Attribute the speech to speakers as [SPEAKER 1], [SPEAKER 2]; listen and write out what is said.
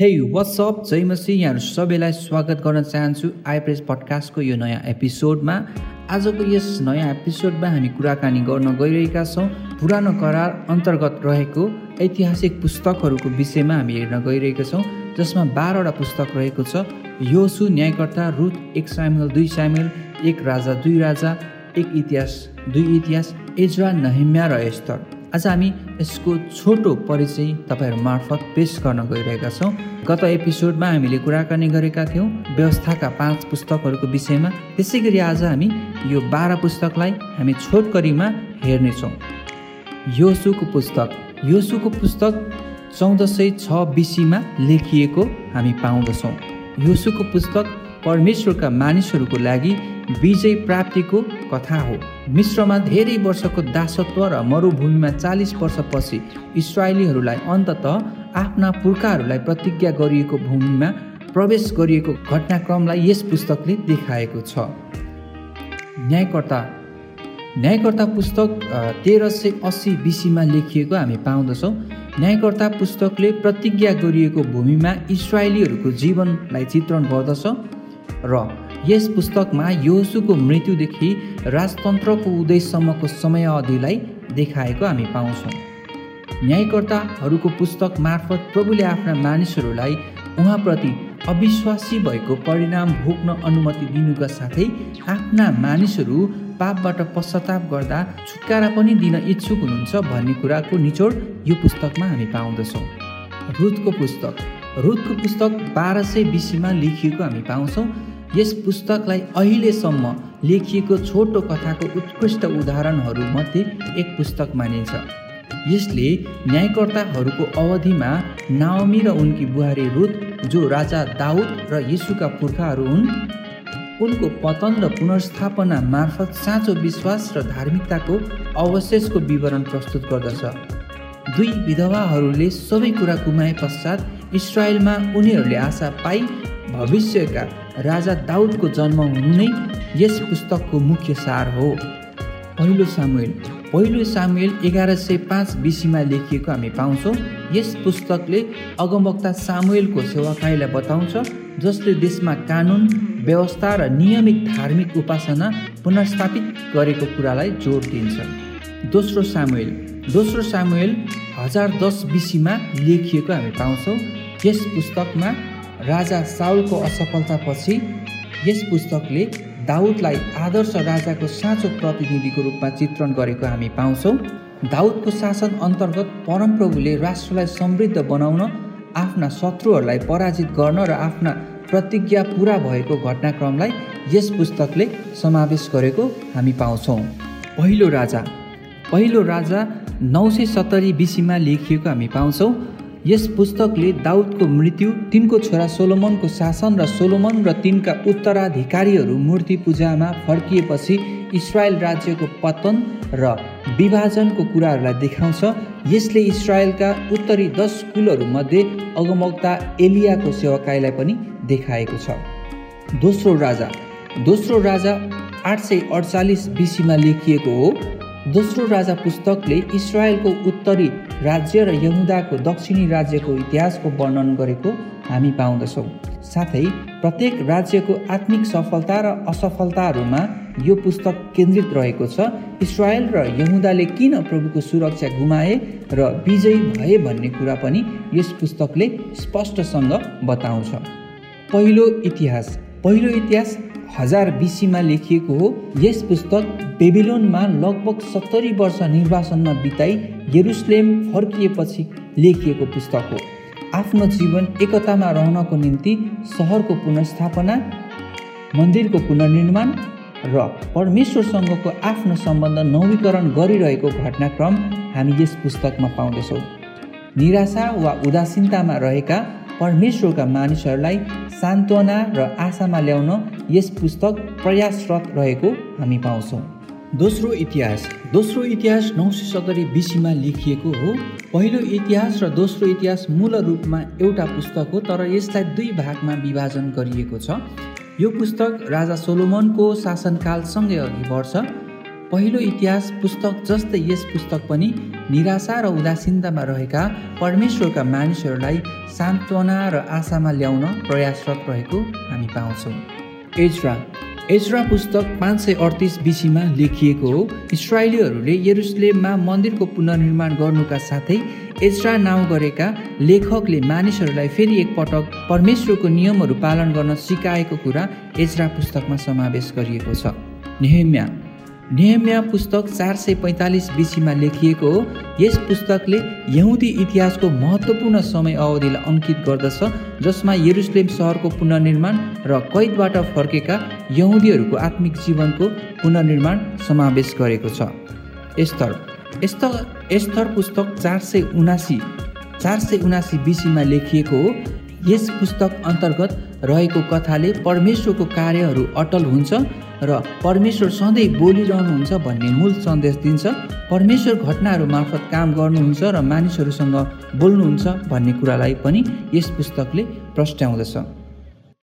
[SPEAKER 1] हे वाट्सअप जय मसी यहाँहरू सबैलाई स्वागत गर्न चाहन्छु आइप्रेस पडकास्टको यो नयाँ एपिसोडमा। आजको यस नयाँ एपिसोडमा हामी कुराकानी गर्न गइरहेका छौँ। पुरानो करार अन्तर्गत रहेको ऐतिहासिक पुस्तकहरूको विषयमा हामी हेर्न गइरहेका छौँ जसमा बाह्रवटा पुस्तक रहेको छ। योसु न्यायकर्ता रुथ एक सामेल दुई सामेल एक राजा दुई राजा एक इतिहास दुई इतिहास एजरा नहिम्या र एस्तर। आज हामी यसको छोटो परिचय तपाईँहरू मार्फत पेस गर्न गइरहेका छौँ। गत एपिसोडमा हामीले कुराकानी गरेका थियौँ व्यवस्थाका पाँच पुस्तकहरूको विषयमा। त्यसै गरी आज हामी यो बाह्र पुस्तकलाई हामी छोटकरीमा हेर्नेछौँ योसुको पुस्तक। योसुको पुस्तक चौध सय छ बिसीमा लेखिएको हामी पाउँदछौँ। योसुको पुस्तक परमेश्वरका मानिसहरूको लागि विजय प्राप्तिको कथा हो। मिश्रमा धेरै वर्षको दासत्व र मरुभूमिमा चालिस वर्षपछि इसरायलीहरूलाई अन्तत आफ्ना पुर्खाहरूलाई प्रतिज्ञा गरिएको भूमिमा प्रवेश गरिएको घटनाक्रमलाई यस पुस्तकले देखाएको छ। न्यायकर्ता न्यायकर्ता पुस्तक तेह्र सय अस्सी बिसीमा लेखिएको हामी पाउँदछौँ। न्यायकर्ता पुस्तकले प्रतिज्ञा गरिएको भूमिमा इसरायलीहरूको जीवनलाई चित्रण गर्दछ र यस पुस्तकमा योसुको मृत्युदेखि राजतन्त्रको उदयसम्मको समय अवधिलाई देखाएको हामी पाउँछौँ। न्यायकर्ताहरूको पुस्तक मार्फत प्रभुले आफ्ना मानिसहरूलाई उहाँप्रति अविश्वासी भएको परिणाम भोग्न अनुमति दिनुका साथै आफ्ना मानिसहरू पापबाट पश्चाताप गर्दा छुटकारा पनि दिन इच्छुक हुनुहुन्छ भन्ने कुराको निचोड यो पुस्तकमा हामी पाउँदछौँ। रुथको पुस्तक रुथको पुस्तक बाह्र सय बिसीमा लेखिएको हामी पाउँछौँ। यस पुस्तकलाई अहिलेसम्म लेखिएको छोटो कथाको उत्कृष्ट उदाहरणहरूमध्ये एक पुस्तक मानिन्छ। यसले न्यायकर्ताहरूको अवधिमा नावमी र उनकी बुहारी रुथ जो राजा दाउद र यीशुका पुर्खाहरू हुन् उनको पतन र पुनर्स्थापना मार्फत साँचो विश्वास र धार्मिकताको अवशेषको विवरण प्रस्तुत गर्दछ। दुई विधवाहरूले सबै कुरा गुमाए पश्चात इसरायलमा उनीहरूले आशा पाई भविष्यका राजा दाउदको जन्म हुनु नै यस पुस्तकको मुख्य सार हो। पहिलो सामुएल। पहिलो सामुएल एघार सय पाँच बिसीमा लेखिएको हामी पाउँछौँ। यस पुस्तकले अगमवक्ता सामुएलको सेवाकाईलाई बताउँछ जसले देशमा कानुन व्यवस्था र नियमित धार्मिक उपासना पुनर्स्थापित गरेको कुरालाई जोड दिन्छ। दोस्रो सामुएल। दोस्रो सामुएल हजार दस बिसीमा लेखिएको हामी पाउँछौँ। यस पुस्तकमा राजा साउलको असफलतापछि यस पुस्तकले दाउदलाई आदर्श राजाको साँचो प्रतिनिधिको रूपमा चित्रण गरेको हामी पाउँछौँ। दाउदको शासन अन्तर्गत परमप्रभुले राष्ट्रलाई समृद्ध बनाउन आफ्ना शत्रुहरूलाई पराजित गर्न र आफ्ना प्रतिज्ञा पुरा भएको घटनाक्रमलाई यस पुस्तकले समावेश गरेको हामी पाउँछौँ। पहिलो राजा पहिलो राजा नौ सय सत्तरी बिसीमा लेखिएको हामी पाउँछौँ। यस पुस्तकले दाउदको मृत्यु तिनको छोरा सोलोमनको शासन र सोलोमन र तिनका उत्तराधिकारीहरू मूर्ति पूजामा फर्किएपछि इसरायल राज्यको पतन र विभाजनको कुराहरूलाई देखाउँछ। यसले इसरायलका उत्तरी दस कुलहरूमध्ये अगमौक्ता एलियाको सेवाकाईलाई पनि देखाएको छ। दोस्रो राजा। दोस्रो राजा आठ सय अडचालिस बिसीमा लेखिएको हो। दोस्रो राजा पुस्तकले इसरायलको उत्तरी राज्य र यहुदाको दक्षिणी राज्यको इतिहासको वर्णन गरेको हामी पाउँदछौँ। साथै प्रत्येक राज्यको आत्मिक सफलता र असफलताहरूमा यो पुस्तक केन्द्रित रहेको छ इसरायल र यहुदाले किन प्रभुको सुरक्षा गुमाए र विजयी भए भन्ने कुरा पनि यस पुस्तकले स्पष्टसँग बताउँछ। पहिलो इतिहास पहिलो इतिहास हजार बिसीमा लेखिएको हो। यस पुस्तक बेबिलोनमा लगभग सत्तरी वर्ष निर्वासनमा बिताई यरुसलेम फर्किएपछि लेखिएको पुस्तक हो। आफ्नो जीवन एकतामा रहनको निम्ति सहरको पुनर्स्थापना मन्दिरको पुनर्निर्माण र परमेश्वरसँगको आफ्नो सम्बन्ध नवीकरण गरिरहेको घटनाक्रम हामी यस पुस्तकमा पाउँदछौँ। निराशा वा उदासीनतामा रहेका परमेश्वरका मानिसहरूलाई सान्त्वना र आशामा ल्याउन यस पुस्तक प्रयासरत रहेको हामी पाउँछौँ। दोस्रो इतिहास। दोस्रो इतिहास नौ सय सत्तरी बिसीमा लेखिएको हो। पहिलो इतिहास र दोस्रो इतिहास मूल रूपमा एउटा पुस्तक हो तर यसलाई दुई भागमा विभाजन गरिएको छ। यो पुस्तक राजा सोलोमनको शासनकालसँगै अघि बढ्छ पहिलो इतिहास पुस्तक जस्तै यस पुस्तक पनि निराशा र उदासीनतामा रहेका परमेश्वरका मानिसहरूलाई सान्त्वना र आशामा ल्याउन प्रयासरत रहेको हामी पाउँछौँ। एजरा। एजरा पुस्तक पाँच सय अडतिस बिसीमा लेखिएको हो। इसरायलीहरूले यरुसलेममा मन्दिरको पुनर्निर्माण गर्नुका साथै एजरा नाउँ गरेका लेखकले मानिसहरूलाई फेरि एकपटक परमेश्वरको नियमहरू पालन गर्न सिकाएको कुरा एजरा पुस्तकमा समावेश गरिएको छ। नेहम्या नेहम्या पुस्तक चार सय पैँतालिस बिसीमा लेखिएको हो। यस पुस्तकले यहुदी इतिहासको महत्त्वपूर्ण समय अवधिलाई अङ्कित गर्दछ जसमा यरुसलेम सहरको पुनर्निर्माण र कैदबाट फर्केका यहुदीहरूको आत्मिक जीवनको पुनर्निर्माण समावेश गरेको छ। एस्तर एस्तर एस्तर पुस्तक चार सय उनासी चार सय उनासी बिसीमा लेखिएको हो। यस पुस्तक अन्तर्गत रहेको कथाले परमेश्वरको कार्यहरू अटल हुन्छ र परमेश्वर सधैँ बोलिरहनुहुन्छ भन्ने मूल सन्देश दिन्छ। परमेश्वर घटनाहरू मार्फत काम गर्नुहुन्छ र मानिसहरूसँग बोल्नुहुन्छ भन्ने कुरालाई पनि यस पुस्तकले प्रस्ट्याउँदछ